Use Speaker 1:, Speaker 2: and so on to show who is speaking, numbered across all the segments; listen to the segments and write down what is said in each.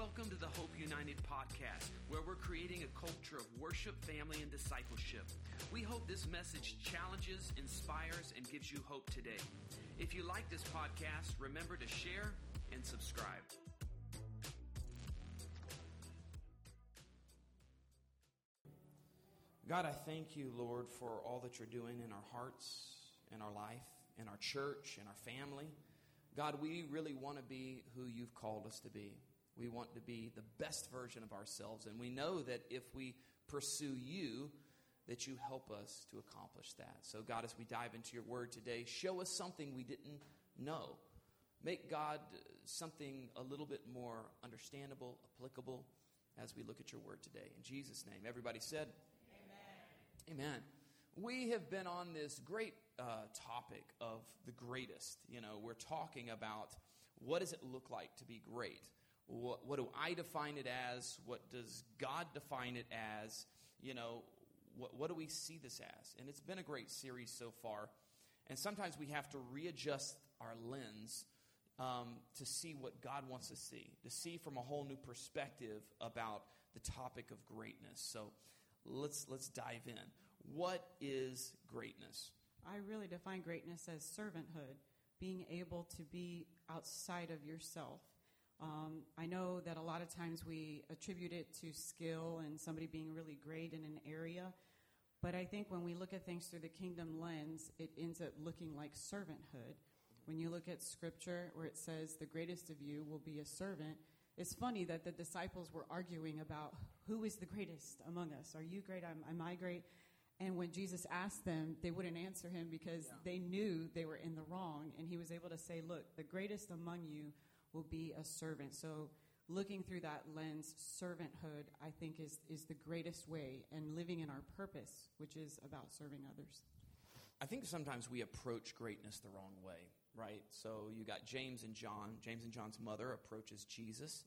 Speaker 1: Welcome to the Hope United podcast, where we're creating a culture of worship, family, and discipleship. We hope this message challenges, inspires, and gives you hope today. If you like this podcast, remember to share and subscribe. God, I thank you, Lord, for all that you're doing in our hearts, in our life, in our church, in our family. God, we really want to be who you've called us to be. We want to be the best version of ourselves. And we know that if we pursue you, that you help us to accomplish that. So, God, as we dive into your word today, show us something we didn't know. Make God something a little bit more understandable, applicable as we look at your word today. In Jesus' name, everybody said, Amen. Amen. We have been on this great uh, topic of the greatest. You know, we're talking about what does it look like to be great? What, what do I define it as? What does God define it as? You know, what, what do we see this as? And it's been a great series so far. And sometimes we have to readjust our lens um, to see what God wants to see, to see from a whole new perspective about the topic of greatness. So let's, let's dive in. What is greatness?
Speaker 2: I really define greatness as servanthood, being able to be outside of yourself um, I know that a lot of times we attribute it to skill and somebody being really great in an area. But I think when we look at things through the kingdom lens, it ends up looking like servanthood. When you look at scripture where it says, the greatest of you will be a servant, it's funny that the disciples were arguing about who is the greatest among us. Are you great? Am, am I great? And when Jesus asked them, they wouldn't answer him because yeah. they knew they were in the wrong. And he was able to say, Look, the greatest among you will be a servant. So looking through that lens, servanthood, I think, is, is the greatest way, and living in our purpose, which is about serving others.
Speaker 1: I think sometimes we approach greatness the wrong way, right? So you got James and John. James and John's mother approaches Jesus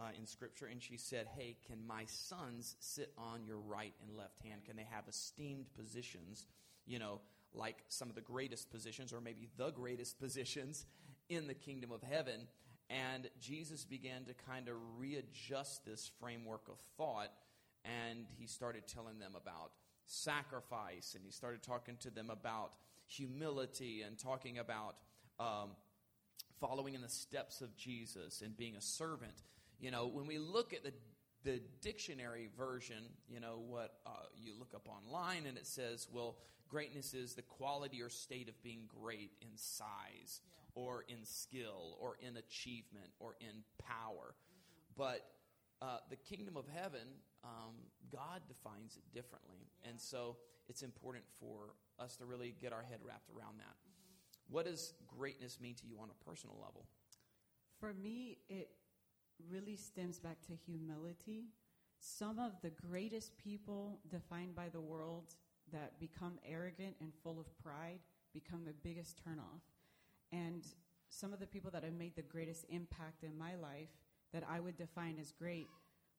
Speaker 1: mm-hmm. uh, in Scripture, and she said, Hey, can my sons sit on your right and left hand? Can they have esteemed positions, you know, like some of the greatest positions, or maybe the greatest positions in the kingdom of heaven? And Jesus began to kind of readjust this framework of thought, and he started telling them about sacrifice, and he started talking to them about humility and talking about um, following in the steps of Jesus and being a servant. You know, when we look at the the dictionary version, you know, what uh, you look up online, and it says, well, greatness is the quality or state of being great in size, yeah. Or in skill, or in achievement, or in power. Mm-hmm. But uh, the kingdom of heaven, um, God defines it differently. Yeah. And so it's important for us to really get our head wrapped around that. Mm-hmm. What does greatness mean to you on a personal level?
Speaker 2: For me, it really stems back to humility. Some of the greatest people defined by the world that become arrogant and full of pride become the biggest turnoff. And some of the people that have made the greatest impact in my life that I would define as great,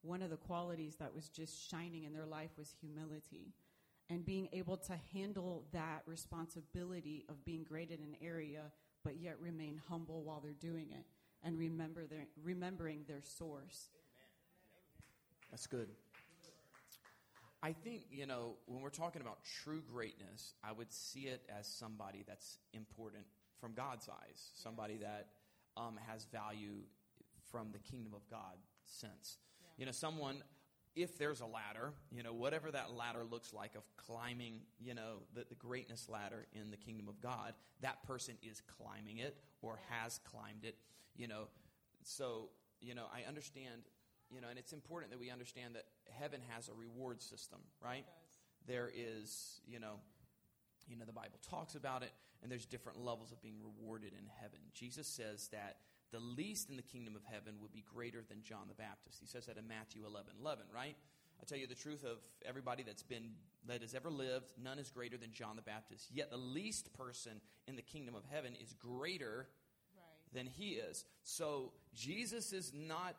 Speaker 2: one of the qualities that was just shining in their life was humility. And being able to handle that responsibility of being great in an area, but yet remain humble while they're doing it and remember their, remembering their source.
Speaker 1: That's good. I think, you know, when we're talking about true greatness, I would see it as somebody that's important from God's eyes, somebody yes. that um, has value from the kingdom of God sense. Yeah. You know, someone, if there's a ladder, you know, whatever that ladder looks like of climbing, you know, the, the greatness ladder in the kingdom of God, that person is climbing it or has climbed it, you know. So, you know, I understand, you know, and it's important that we understand that heaven has a reward system, right? There is, you know, you know, the Bible talks about it, and there's different levels of being rewarded in heaven. Jesus says that the least in the kingdom of heaven would be greater than John the Baptist. He says that in Matthew 11 11, right? I tell you the truth of everybody that's been that has ever lived, none is greater than John the Baptist. Yet the least person in the kingdom of heaven is greater right. than he is. So Jesus is not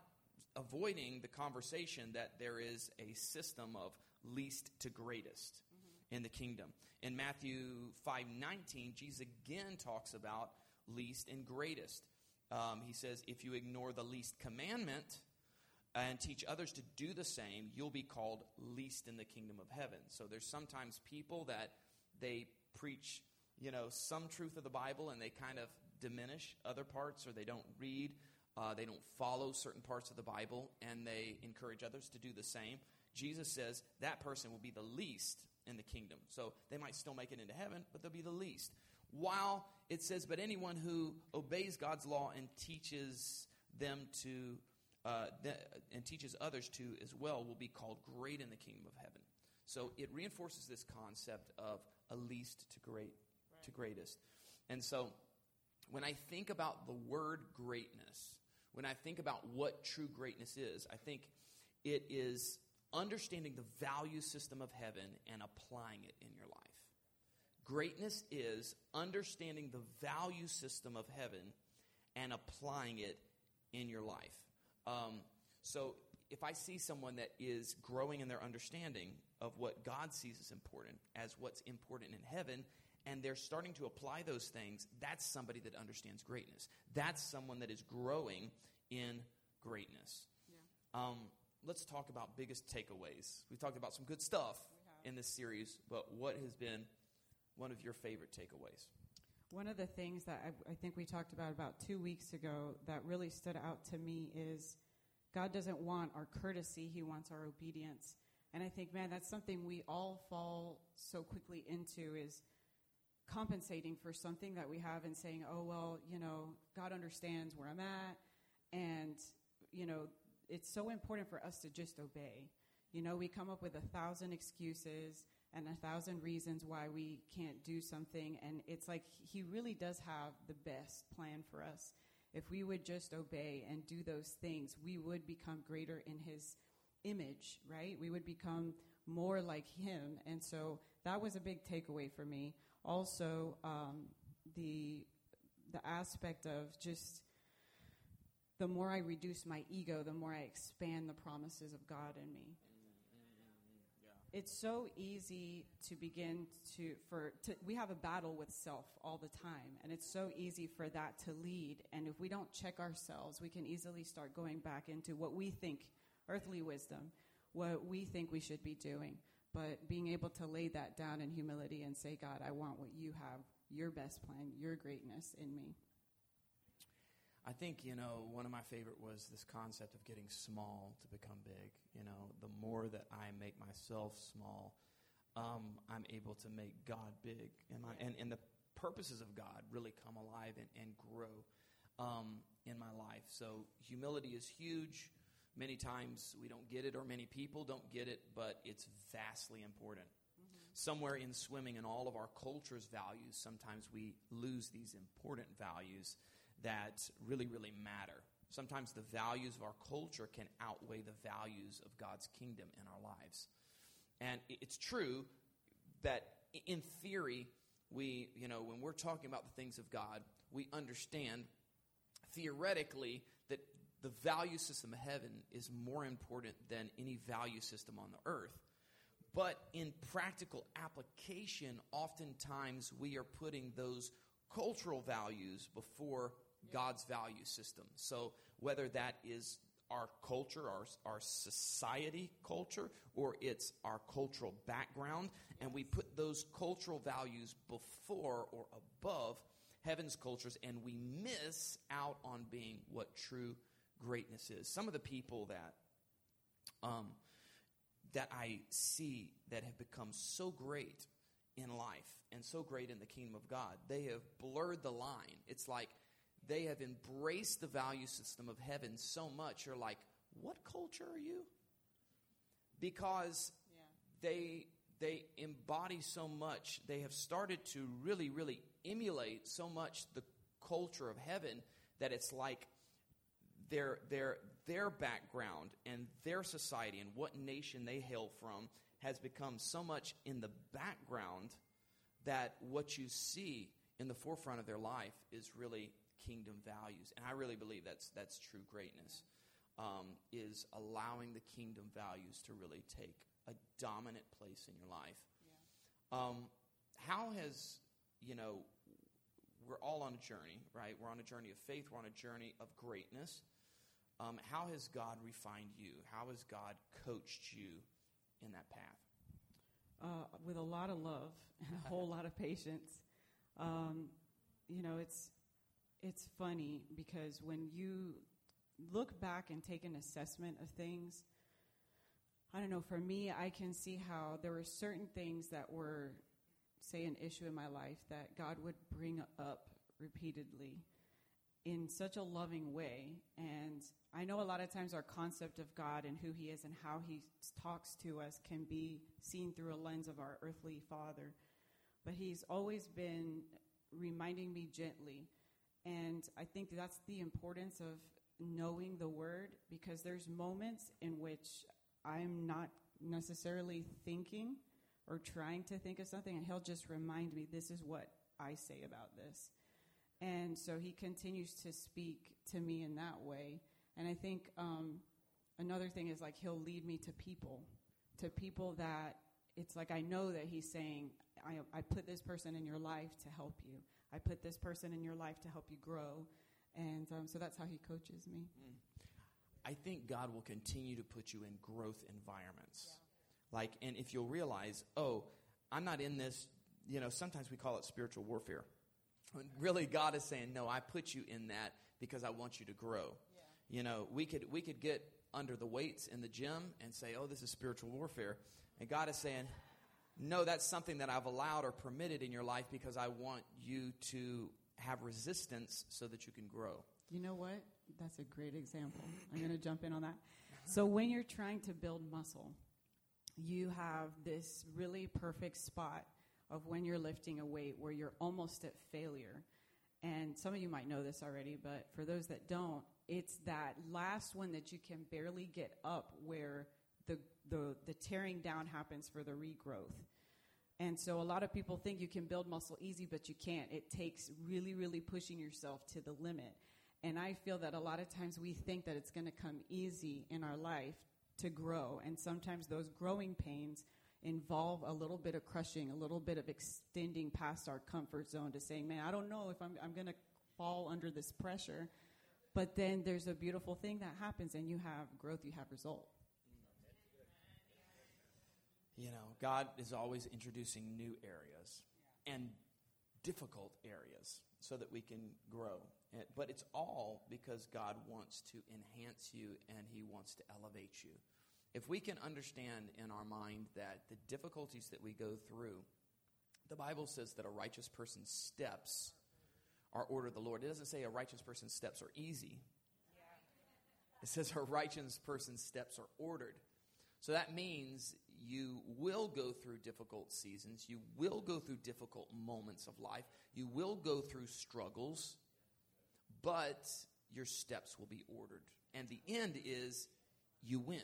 Speaker 1: avoiding the conversation that there is a system of least to greatest. In the kingdom. In Matthew 5:19, Jesus again talks about least and greatest um, he says, if you ignore the least commandment, and teach others to do the same, you'll be called least in the kingdom of heaven. So there's sometimes people that they preach, you know, some truth of the Bible and they kind of diminish other parts or they don't read, uh, they don't follow certain parts of the Bible, and they encourage others to do the same. Jesus says that person will be the least in the kingdom. So they might still make it into heaven, but they'll be the least. While it says, but anyone who obeys God's law and teaches them to, uh, th- and teaches others to as well, will be called great in the kingdom of heaven. So it reinforces this concept of a least to great right. to greatest. And so when I think about the word greatness, when I think about what true greatness is, I think it is understanding the value system of heaven and applying it in your life. Greatness is understanding the value system of heaven and applying it in your life. Um, so, if I see someone that is growing in their understanding of what God sees as important, as what's important in heaven, and they're starting to apply those things, that's somebody that understands greatness. That's someone that is growing in greatness. Yeah. Um, let's talk about biggest takeaways. We've talked about some good stuff in this series, but what has been one of your favorite takeaways?
Speaker 2: One of the things that I, I, think we talked about about two weeks ago that really stood out to me is God doesn't want our courtesy, He wants our obedience. And I think, man, that's something we all fall so quickly into is compensating for something that we have and saying, oh, well, you know, God understands where I'm at. And, you know, it's so important for us to just obey. You know, we come up with a thousand excuses and a thousand reasons why we can't do something. And it's like He really does have the best plan for us. If we would just obey and do those things, we would become greater in His image, right? We would become more like Him. And so that was a big takeaway for me. Also, um, the the aspect of just the more I reduce my ego, the more I expand the promises of God in me. It's so easy to begin to for to, we have a battle with self all the time, and it's so easy for that to lead. And if we don't check ourselves, we can easily start going back into what we think earthly wisdom, what we think we should be doing. But being able to lay that down in humility and say, God, I want what you have, your best plan, your greatness in me.
Speaker 1: I think, you know, one of my favorite was this concept of getting small to become big. You know, the more that I make myself small, um, I'm able to make God big. And, my, and, and the purposes of God really come alive and, and grow um, in my life. So humility is huge. Many times we don't get it, or many people don't get it, but it's vastly important. Mm-hmm. Somewhere in swimming and all of our culture's values, sometimes we lose these important values that really, really matter. Sometimes the values of our culture can outweigh the values of God's kingdom in our lives. And it's true that in theory, we, you know, when we're talking about the things of God, we understand theoretically that the value system of heaven is more important than any value system on the earth. But in practical application, oftentimes we are putting those cultural values before God's value system. So whether that is our culture, our, our society culture, or it's our cultural background, and we put those cultural values before or above heaven's cultures, and we miss out on being what true greatness is. Some of the people that um, that I see that have become so great in life and so great in the kingdom of God, they have blurred the line. It's like they have embraced the value system of heaven so much, you're like, what culture are you? Because yeah. they they embody so much. They have started to really, really emulate so much the culture of heaven that it's like their their their background and their society and what nation they hail from has become so much in the background that what you see in the forefront of their life is really kingdom values. And I really believe that's, that's true greatness, um, is allowing the kingdom values to really take a dominant place in your life. Yeah. Um, how has, you know, we're all on a journey, right? We're on a journey of faith, we're on a journey of greatness. Um, how has God refined you? How has God coached you in that path?
Speaker 2: Uh, with a lot of love and a whole lot of patience. Um, you know, it's it's funny because when you look back and take an assessment of things, I don't know. For me, I can see how there were certain things that were, say, an issue in my life that God would bring up repeatedly in such a loving way. And I know a lot of times our concept of God and who He is and how He talks to us can be seen through a lens of our earthly father. But He's always been reminding me gently. And I think that's the importance of knowing the Word because there's moments in which I'm not necessarily thinking or trying to think of something, and He'll just remind me, this is what I say about this. And so he continues to speak to me in that way. And I think um, another thing is like he'll lead me to people, to people that it's like I know that he's saying, I, I put this person in your life to help you. I put this person in your life to help you grow. And um, so that's how he coaches me. Mm.
Speaker 1: I think God will continue to put you in growth environments. Yeah. Like, and if you'll realize, oh, I'm not in this, you know, sometimes we call it spiritual warfare. When really, God is saying, "No, I put you in that because I want you to grow." Yeah. You know, we could we could get under the weights in the gym and say, "Oh, this is spiritual warfare," and God is saying, "No, that's something that I've allowed or permitted in your life because I want you to have resistance so that you can grow."
Speaker 2: You know what? That's a great example. I'm going to jump in on that. So when you're trying to build muscle, you have this really perfect spot of when you're lifting a weight where you're almost at failure. And some of you might know this already, but for those that don't, it's that last one that you can barely get up where the, the, tearing down happens for the regrowth. And so a lot of people think you can build muscle easy, but you can't. It takes really, really pushing yourself to the limit. And I feel that a lot of times we think that it's going to come easy in our life to grow. And sometimes those growing pains involve a little bit of crushing, a little bit of extending past our comfort zone to saying, man, I don't know if I'm, I'm going to fall under this pressure. But then there's a beautiful thing that happens, and you have growth, you have result.
Speaker 1: You know, God is always introducing new areas and difficult areas so that we can grow. But it's all because God wants to enhance you and He wants to elevate you. If we can understand in our mind that the difficulties that we go through, the Bible says that a righteous person's steps are ordered the Lord. It doesn't say a righteous person's steps are easy. It says a righteous person's steps are ordered. So that means you will go through difficult seasons. You will go through difficult moments of life. You will go through struggles, but your steps will be ordered. And the end is you win.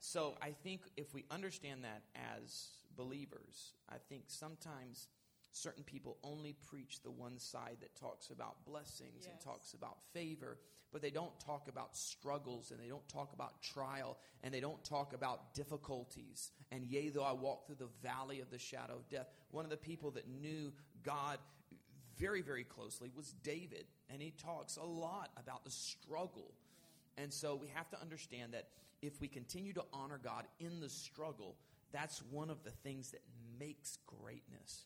Speaker 1: So I think if we understand that as believers, I think sometimes certain people only preach the one side that talks about blessings yes. and talks about favor, but they don't talk about struggles and they don't talk about trial and they don't talk about difficulties. And yea, though I walk through the valley of the shadow of death, one of the people that knew God very, very closely was David. And he talks a lot about the struggle. Yeah. And so we have to understand that if we continue to honor God in the struggle, that's one of the things that makes greatness.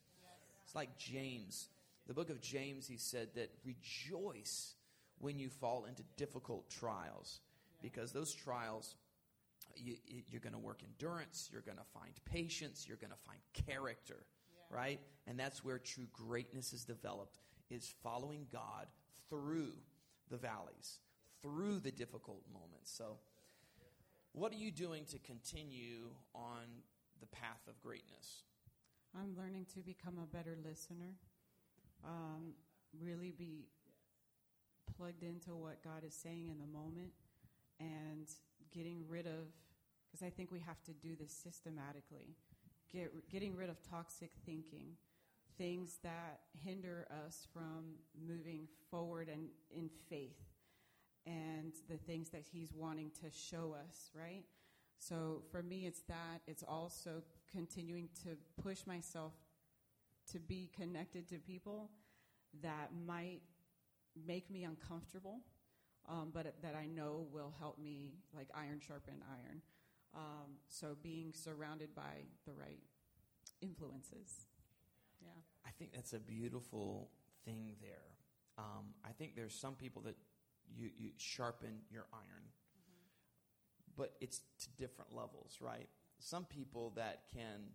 Speaker 1: It's like James. The book of James, he said that rejoice when you fall into difficult trials because those trials, you, are going to work endurance, you're going to find patience, you're going to find character, yeah. right? And that's where true greatness is developed, is following God through the valleys, through the difficult moments. So, what are you doing to continue on the path of greatness?
Speaker 2: I'm learning to become a better listener, um, really be plugged into what God is saying in the moment, and getting rid of, because I think we have to do this systematically, get, getting rid of toxic thinking, things that hinder us from moving forward and in faith and the things that He's wanting to show us, right? So for me, it's that. It's also continuing to push myself to be connected to people that might make me uncomfortable um, but that I know will help me, like iron sharpen iron. Um, so being surrounded by the right influences. Yeah.
Speaker 1: I think that's a beautiful thing there. Um, I think there's some people that you, you sharpen your iron. But it's to different levels, right? Some people that can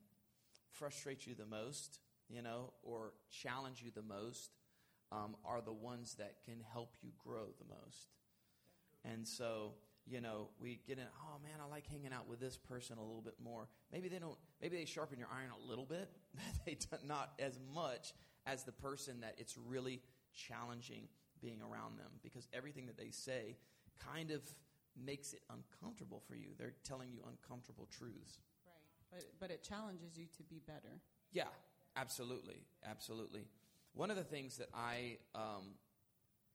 Speaker 1: frustrate you the most, you know, or challenge you the most, um, are the ones that can help you grow the most. And so, you know, we get in, oh man, I like hanging out with this person a little bit more. Maybe they don't, maybe they sharpen your iron a little bit, they do not as much as the person that it's really challenging being around them because everything that they say kind of makes it uncomfortable for you. They're telling you uncomfortable truths.
Speaker 2: Right. But, but it challenges you to be better.
Speaker 1: Yeah, absolutely. Absolutely. One of the things that I, um,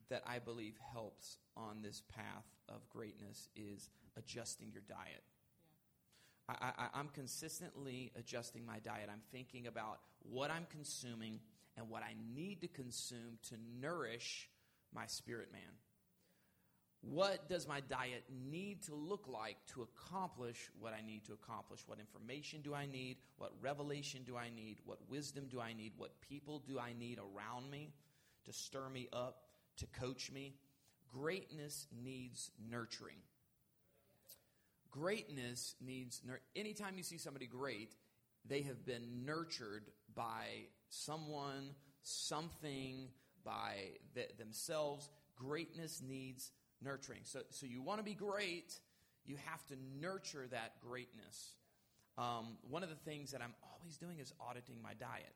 Speaker 1: that I believe helps on this path of greatness is adjusting your diet. Yeah. I, am consistently adjusting my diet. I'm thinking about what I'm consuming and what I need to consume to nourish my spirit man. What does my diet need to look like to accomplish what I need to accomplish? What information do I need? What revelation do I need? What wisdom do I need? What people do I need around me to stir me up, to coach me? Greatness needs nurturing. Greatness needs, anytime you see somebody great, they have been nurtured by someone, something, by themselves. Greatness needs nurturing. So, so you want to be great, you have to nurture that greatness. Um, one of the things that I'm always doing is auditing my diet.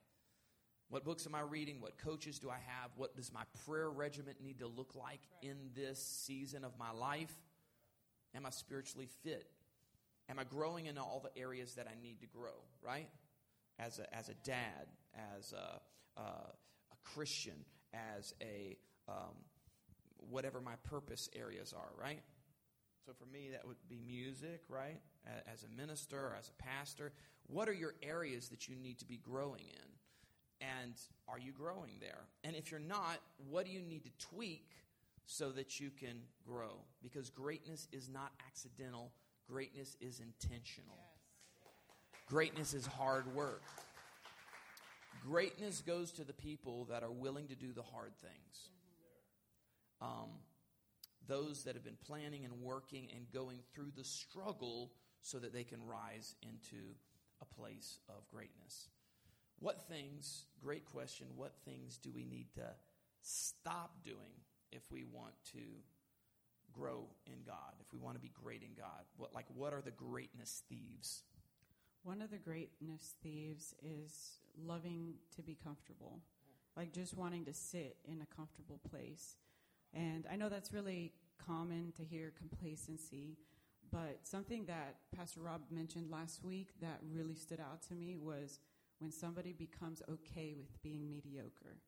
Speaker 1: What books am I reading? What coaches do I have? What does my prayer regimen need to look like in this season of my life? Am I spiritually fit? Am I growing in all the areas that I need to grow, right? As a, as a dad, as a, uh, a Christian, as a um, whatever my purpose areas are, right? So for me, that would be music, right? As a minister, or as a pastor, what are your areas that you need to be growing in? And are you growing there? And if you're not, what do you need to tweak so that you can grow? Because greatness is not accidental, greatness is intentional. Yes. Greatness is hard work. Greatness goes to the people that are willing to do the hard things. Um, those that have been planning and working and going through the struggle so that they can rise into a place of greatness. What things, great question, what things do we need to stop doing if we want to grow in God, if we want to be great in God? What, like, what are the greatness thieves?
Speaker 2: One of the greatness thieves is loving to be comfortable, like just wanting to sit in a comfortable place. And I know that's really common to hear complacency, but something that Pastor Rob mentioned last week that really stood out to me was when somebody becomes okay with being mediocre.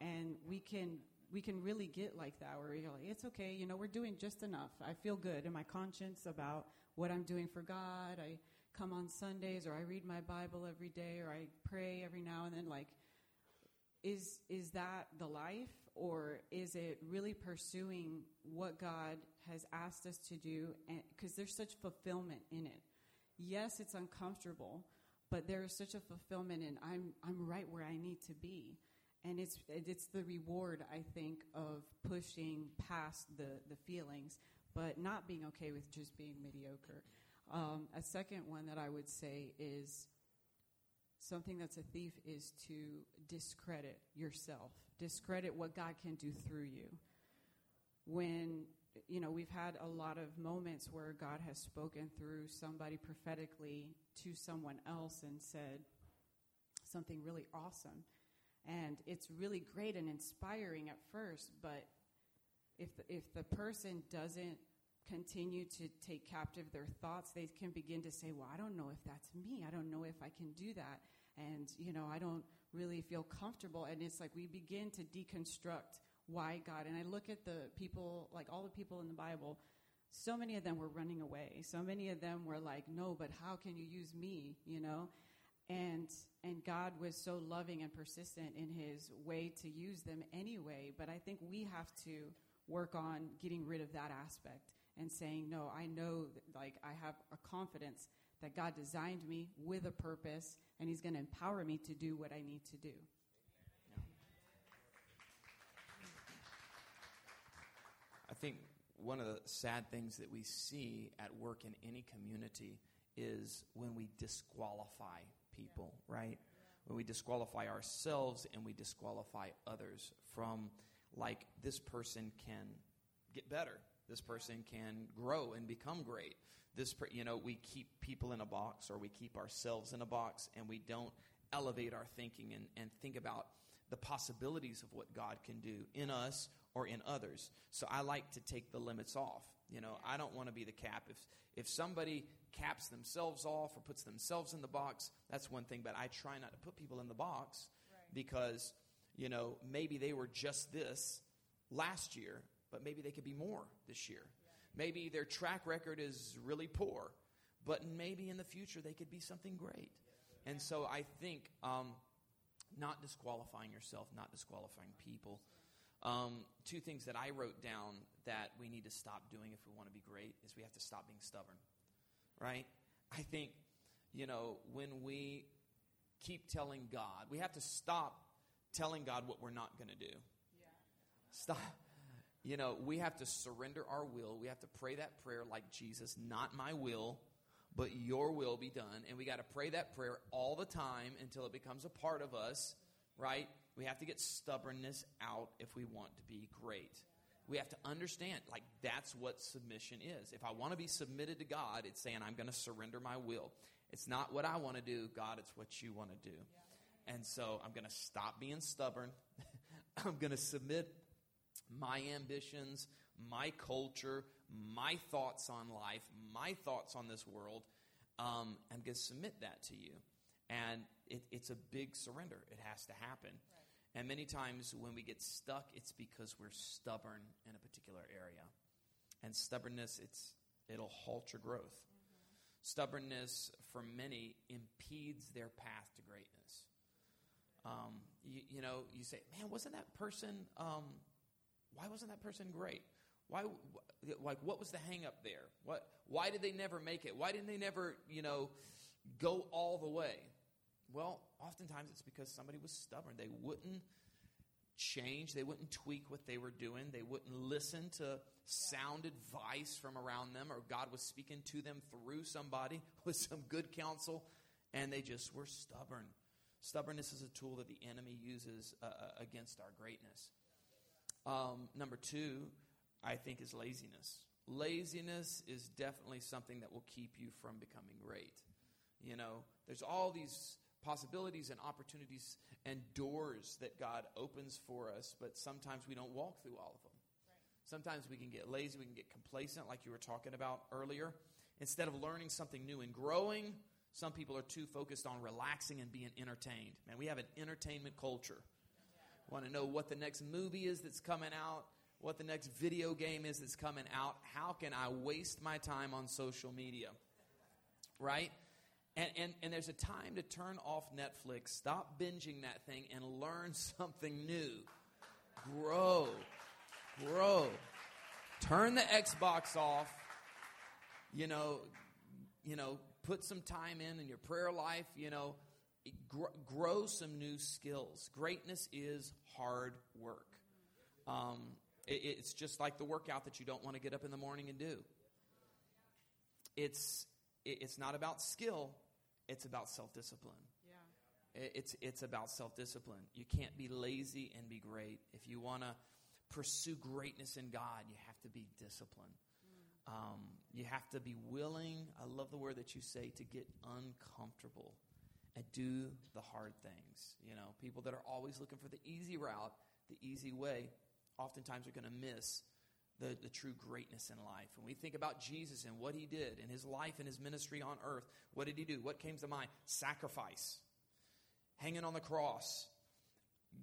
Speaker 2: And we can we can really get like that where you're like, it's okay, you know, we're doing just enough. I feel good in my conscience about what I'm doing for God. I come on Sundays or I read my Bible every day or I pray every now and then like is is that the life or is it really pursuing what God has asked us to do because there's such fulfillment in it. Yes, it's uncomfortable, but there is such a fulfillment and I'm I'm right where I need to be. And it's it's the reward I think of pushing past the the feelings, but not being okay with just being mediocre. Um, a second one that I would say is something that's a thief is to discredit yourself, discredit what God can do through you. When, you know, we've had a lot of moments where God has spoken through somebody prophetically to someone else and said something really awesome. And it's really great and inspiring at first, but if the, if the person doesn't continue to take captive their thoughts, they can begin to say, Well, I don't know if that's me. I don't know if I can do that. And, you know, I don't really feel comfortable. And it's like we begin to deconstruct why God. And I look at the people, like all the people in the Bible, so many of them were running away. So many of them were like, No, but how can you use me? You know? And and God was so loving and persistent in his way to use them anyway. But I think we have to work on getting rid of that aspect and saying, no, I know, that, like, I have a confidence that God designed me with a purpose and He's going to empower me to do what I need to do.
Speaker 1: I think one of the sad things that we see at work in any community is when we disqualify people, right? When we disqualify ourselves and we disqualify others from, like, this person can get better. This person can grow and become great. This, per, you know, we keep people in a box or we keep ourselves in a box and we don't elevate our thinking and, and think about the possibilities of what God can do in us or in others. So I like to take the limits off. You know, I don't want to be the cap. If if somebody caps themselves off or puts themselves in the box, that's one thing. But I try not to put people in the box right. because you know maybe they were just this last year, but maybe they could be more this year. Maybe their track record is really poor, but maybe in the future they could be something great. And so I think um, not disqualifying yourself, not disqualifying people. Um, two things that I wrote down that we need to stop doing if we want to be great is we have to stop being stubborn, right? I think, you know, when we keep telling God, we have to stop telling God what we're not going to do. Yeah. Stop. You know, we have to surrender our will. We have to pray that prayer like Jesus, not my will, but your will be done. And we got to pray that prayer all the time until it becomes a part of us, right? We have to get stubbornness out if we want to be great. We have to understand, like, that's what submission is. If I want to be submitted to God, it's saying, I'm going to surrender my will. It's not what I want to do, God, it's what you want to do. And so I'm going to stop being stubborn. I'm going to submit my ambitions, my culture, my thoughts on life, my thoughts on this world. Um, I'm going to submit that to you. And it, it's a big surrender. It has to happen. And many times when we get stuck, it's because we're stubborn in a particular area. And stubbornness, it's, it'll halt your growth. Mm-hmm. Stubbornness, for many, impedes their path to greatness. Um, you, you, know, you say, man, wasn't that person, um, why wasn't that person great? Why, like, what was the hang up there? What, why did they never make it? Why didn't they never, you know, go all the way? Well, oftentimes it's because somebody was stubborn. They wouldn't change, they wouldn't tweak what they were doing, they wouldn't listen to sound advice from around them, or God was speaking to them through somebody with some good counsel, and they just were stubborn. Stubbornness is a tool that the enemy uses uh, uh against our greatness. Um, number two, I think, is laziness. Laziness is definitely something that will keep you from becoming great. You know, there's all these possibilities and opportunities and doors that God opens for us, but sometimes we don't walk through all of them. Right. Sometimes we can get lazy, we can get complacent, like you were talking about earlier. Instead of learning something new and growing, some people are too focused on relaxing and being entertained. Man, we have an entertainment culture. Want to know what the next movie is that's coming out, what the next video game is that's coming out. How can I waste my time on social media? Right? And, and, and there's a time to turn off Netflix, stop binging that thing, and learn something new. Grow. Grow. Turn the Xbox off. You know, you know, put some time in in your prayer life. You know, grow some new skills. Greatness is hard work. Um, it, it's just like the workout that you don't want to get up in the morning and do. It's it's not about skill, it's about self discipline. Yeah. It's, it's about self discipline. You can't be lazy and be great. If you want to pursue greatness in God, you have to be disciplined. Mm. Um, you have to be willing, I love the word that you say, to get uncomfortable and do the hard things. You know, people that are always looking for the easy route, the easy way, oftentimes are going to miss the, the true greatness in life. When we think about Jesus and what he did in his life and his ministry on earth, what did he do? What came to mind? Sacrifice, hanging on the cross,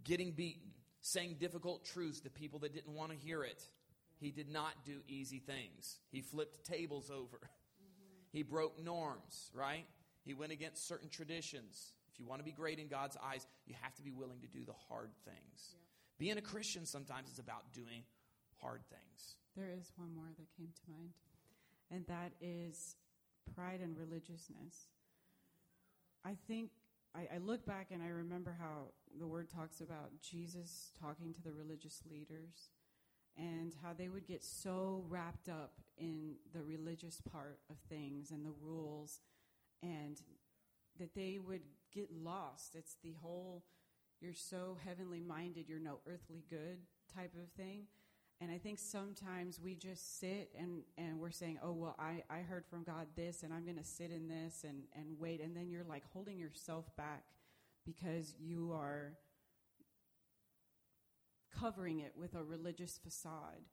Speaker 1: getting beaten, saying difficult truths to people that didn't want to hear it. He did not do easy things. He flipped tables over. Mm-hmm. He broke norms, right? He went against certain traditions. If you want to be great in God's eyes, you have to be willing to do the hard things. Yeah. Being a Christian sometimes is about doing hard things.
Speaker 2: There is one more that came to mind, and that is pride and religiousness. I think I, I, look back and I remember how the word talks about Jesus talking to the religious leaders and how they would get so wrapped up in the religious part of things and the rules and that they would get lost. It's the whole you're so heavenly minded, you're no earthly good type of thing. And I think sometimes we just sit and, and we're saying, oh, well, I, I heard from God this, and I'm going to sit in this and, and wait. And then you're like holding yourself back because you are covering it with a religious facade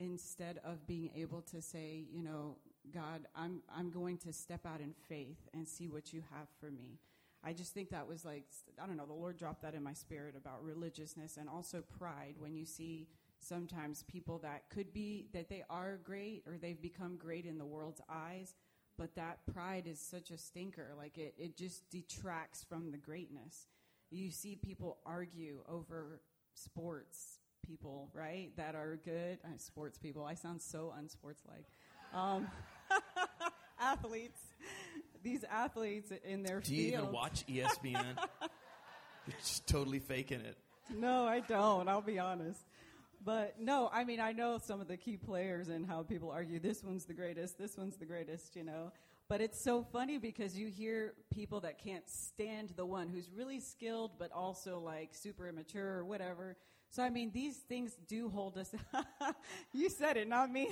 Speaker 2: instead of being able to say, you know, God, I'm, I'm going to step out in faith and see what you have for me. I just think that was like, I don't know, the Lord dropped that in my spirit about religiousness and also pride when you see sometimes people that could be, that they are great or they've become great in the world's eyes, but that pride is such a stinker. Like it, it just detracts from the greatness. You see people argue over sports people, right? That are good. Uh, sports people. I sound so unsportslike. Um, athletes. These athletes in their
Speaker 1: Do
Speaker 2: you
Speaker 1: field. even watch ESPN? You're just totally faking it.
Speaker 2: No, I don't. I'll be honest. But no, I mean, I know some of the key players and how people argue this one's the greatest, this one's the greatest, you know. But it's so funny because you hear people that can't stand the one who's really skilled, but also like super immature or whatever. So, I mean, these things do hold us. you said it, not me.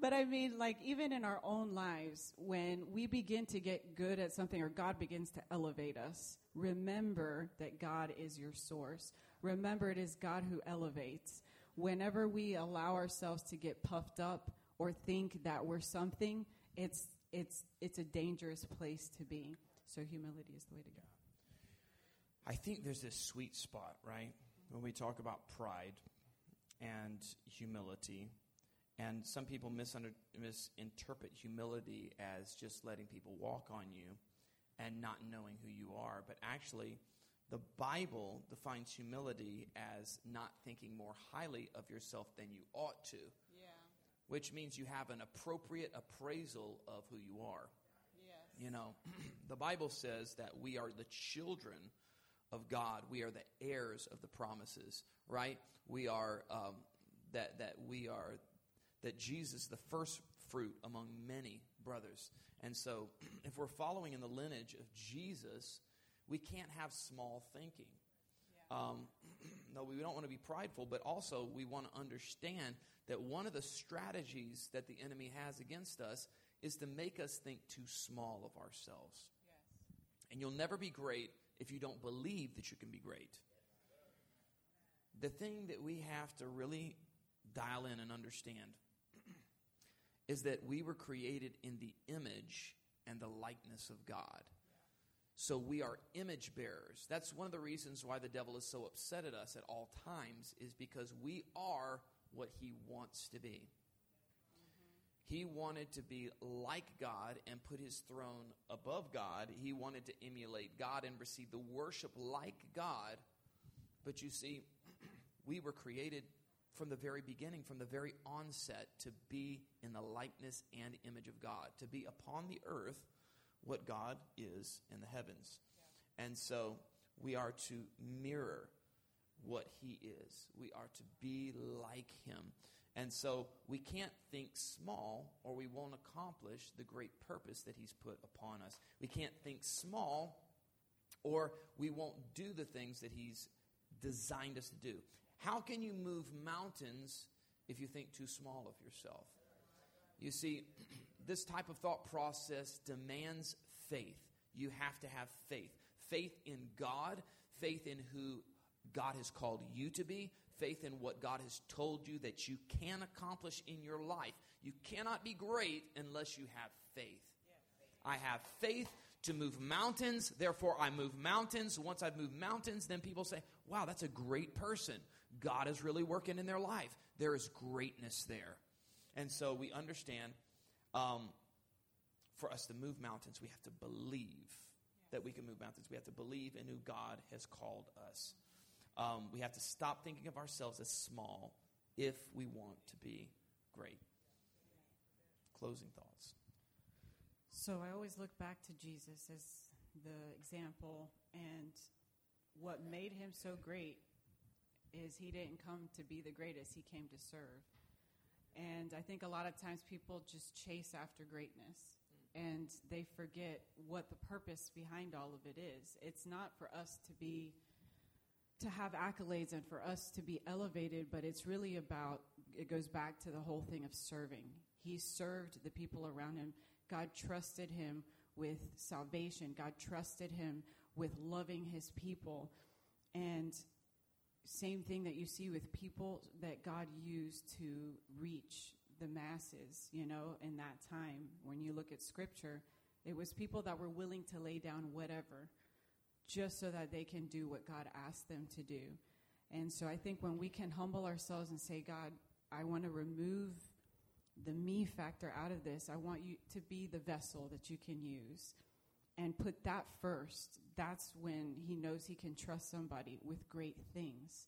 Speaker 2: But I mean, like, even in our own lives, when we begin to get good at something or God begins to elevate us, remember that God is your source. Remember, it is God who elevates. Whenever we allow ourselves to get puffed up or think that we're something, it's, it's, it's a dangerous place to be. So, humility is the way to go.
Speaker 1: I think there's this sweet spot, right? When we talk about pride and humility. And some people misinterpret humility as just letting people walk on you and not knowing who you are. But actually, the Bible defines humility as not thinking more highly of yourself than you ought to. Yeah. Which means you have an appropriate appraisal of who you are. Yes. You know, the Bible says that we are the children of God. We are the heirs of the promises, right? We are um, that that we are that Jesus the first fruit among many brothers. And so, if we're following in the lineage of Jesus, we can't have small thinking. Yeah. Um, no, we don't want to be prideful, but also we want to understand that one of the strategies that the enemy has against us is to make us think too small of ourselves. Yes. And you'll never be great if you don't believe that you can be great. The thing that we have to really dial in and understand is that we were created in the image and the likeness of God. So we are image bearers. That's one of the reasons why the devil is so upset at us at all times, is because we are what he wants to be. He wanted to be like God and put his throne above God. He wanted to emulate God and receive the worship like God. But you see, we were created from the very beginning, from the very onset, to be in the likeness and image of God, to be upon the earth what God is in the heavens. Yeah. And so we are to mirror what He is, we are to be like Him. And so we can't think small or we won't accomplish the great purpose that He's put upon us. We can't think small or we won't do the things that He's designed us to do. How can you move mountains if you think too small of yourself? You see, this type of thought process demands faith. You have to have faith. Faith in God, faith in who God has called you to be, faith in what God has told you that you can accomplish in your life. You cannot be great unless you have faith. I have faith to move mountains, therefore I move mountains. Once I've moved mountains, then people say, wow, that's a great person. God is really working in their life. There is greatness there. And so we understand um, for us to move mountains, we have to believe that we can move mountains. We have to believe in who God has called us. Um, we have to stop thinking of ourselves as small if we want to be great. Closing thoughts.
Speaker 2: So I always look back to Jesus as the example, and what made him so great is he didn't come to be the greatest, he came to serve. And I think a lot of times people just chase after greatness and they forget what the purpose behind all of it is. It's not for us to be to have accolades and for us to be elevated, but it's really about it goes back to the whole thing of serving. He served the people around him. God trusted him with salvation. God trusted him with loving his people. And same thing that you see with people that God used to reach the masses, you know, in that time. When you look at scripture, it was people that were willing to lay down whatever just so that they can do what God asked them to do. And so I think when we can humble ourselves and say, God, I want to remove the me factor out of this, I want you to be the vessel that you can use and put that first. That's when he knows he can trust somebody with great things,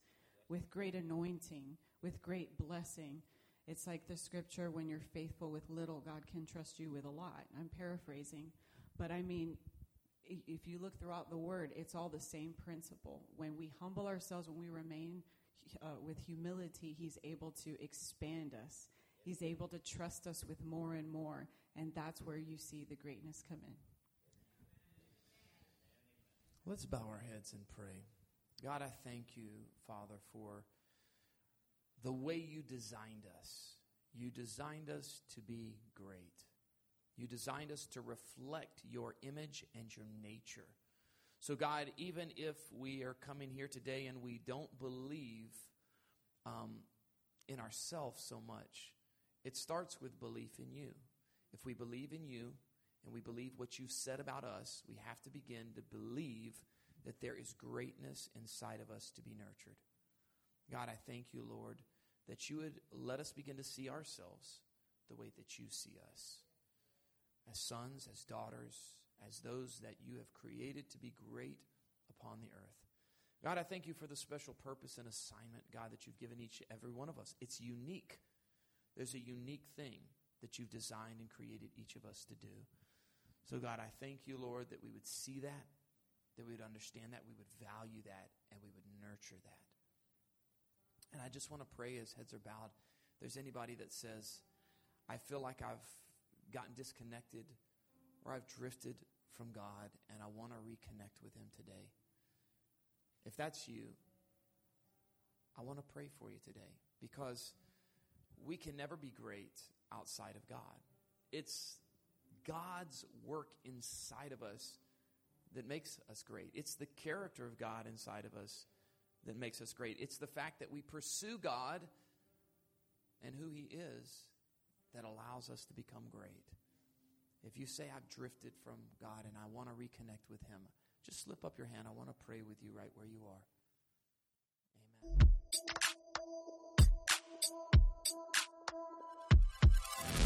Speaker 2: with great anointing, with great blessing. It's like the scripture when you're faithful with little, God can trust you with a lot. I'm paraphrasing. But I mean, if you look throughout the word, it's all the same principle. When we humble ourselves, when we remain uh, with humility, He's able to expand us. He's able to trust us with more and more. And that's where you see the greatness come in.
Speaker 1: Let's bow our heads and pray. God, I thank you, Father, for the way you designed us. You designed us to be great. You designed us to reflect your image and your nature. So, God, even if we are coming here today and we don't believe um, in ourselves so much, it starts with belief in you. If we believe in you and we believe what you've said about us, we have to begin to believe that there is greatness inside of us to be nurtured. God, I thank you, Lord, that you would let us begin to see ourselves the way that you see us as sons, as daughters, as those that you have created to be great upon the earth. God, I thank you for the special purpose and assignment, God, that you've given each every one of us. It's unique. There's a unique thing that you've designed and created each of us to do. So, God, I thank you, Lord, that we would see that, that we would understand that, we would value that, and we would nurture that. And I just want to pray as heads are bowed. There's anybody that says, I feel like I've gotten disconnected or I've drifted from God and I want to reconnect with Him today. If that's you, I want to pray for you today because we can never be great outside of God. It's God's work inside of us that makes us great. It's the character of God inside of us that makes us great. It's the fact that we pursue God and who He is that allows us to become great. If you say, I've drifted from God and I want to reconnect with Him, just slip up your hand. I want to pray with you right where you are. Amen.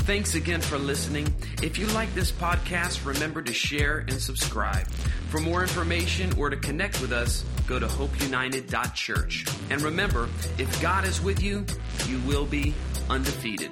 Speaker 1: Thanks again for listening. If you like this podcast, remember to share and subscribe. For more information or to connect with us, go to hopeunited.church. And remember, if God is with you, you will be undefeated.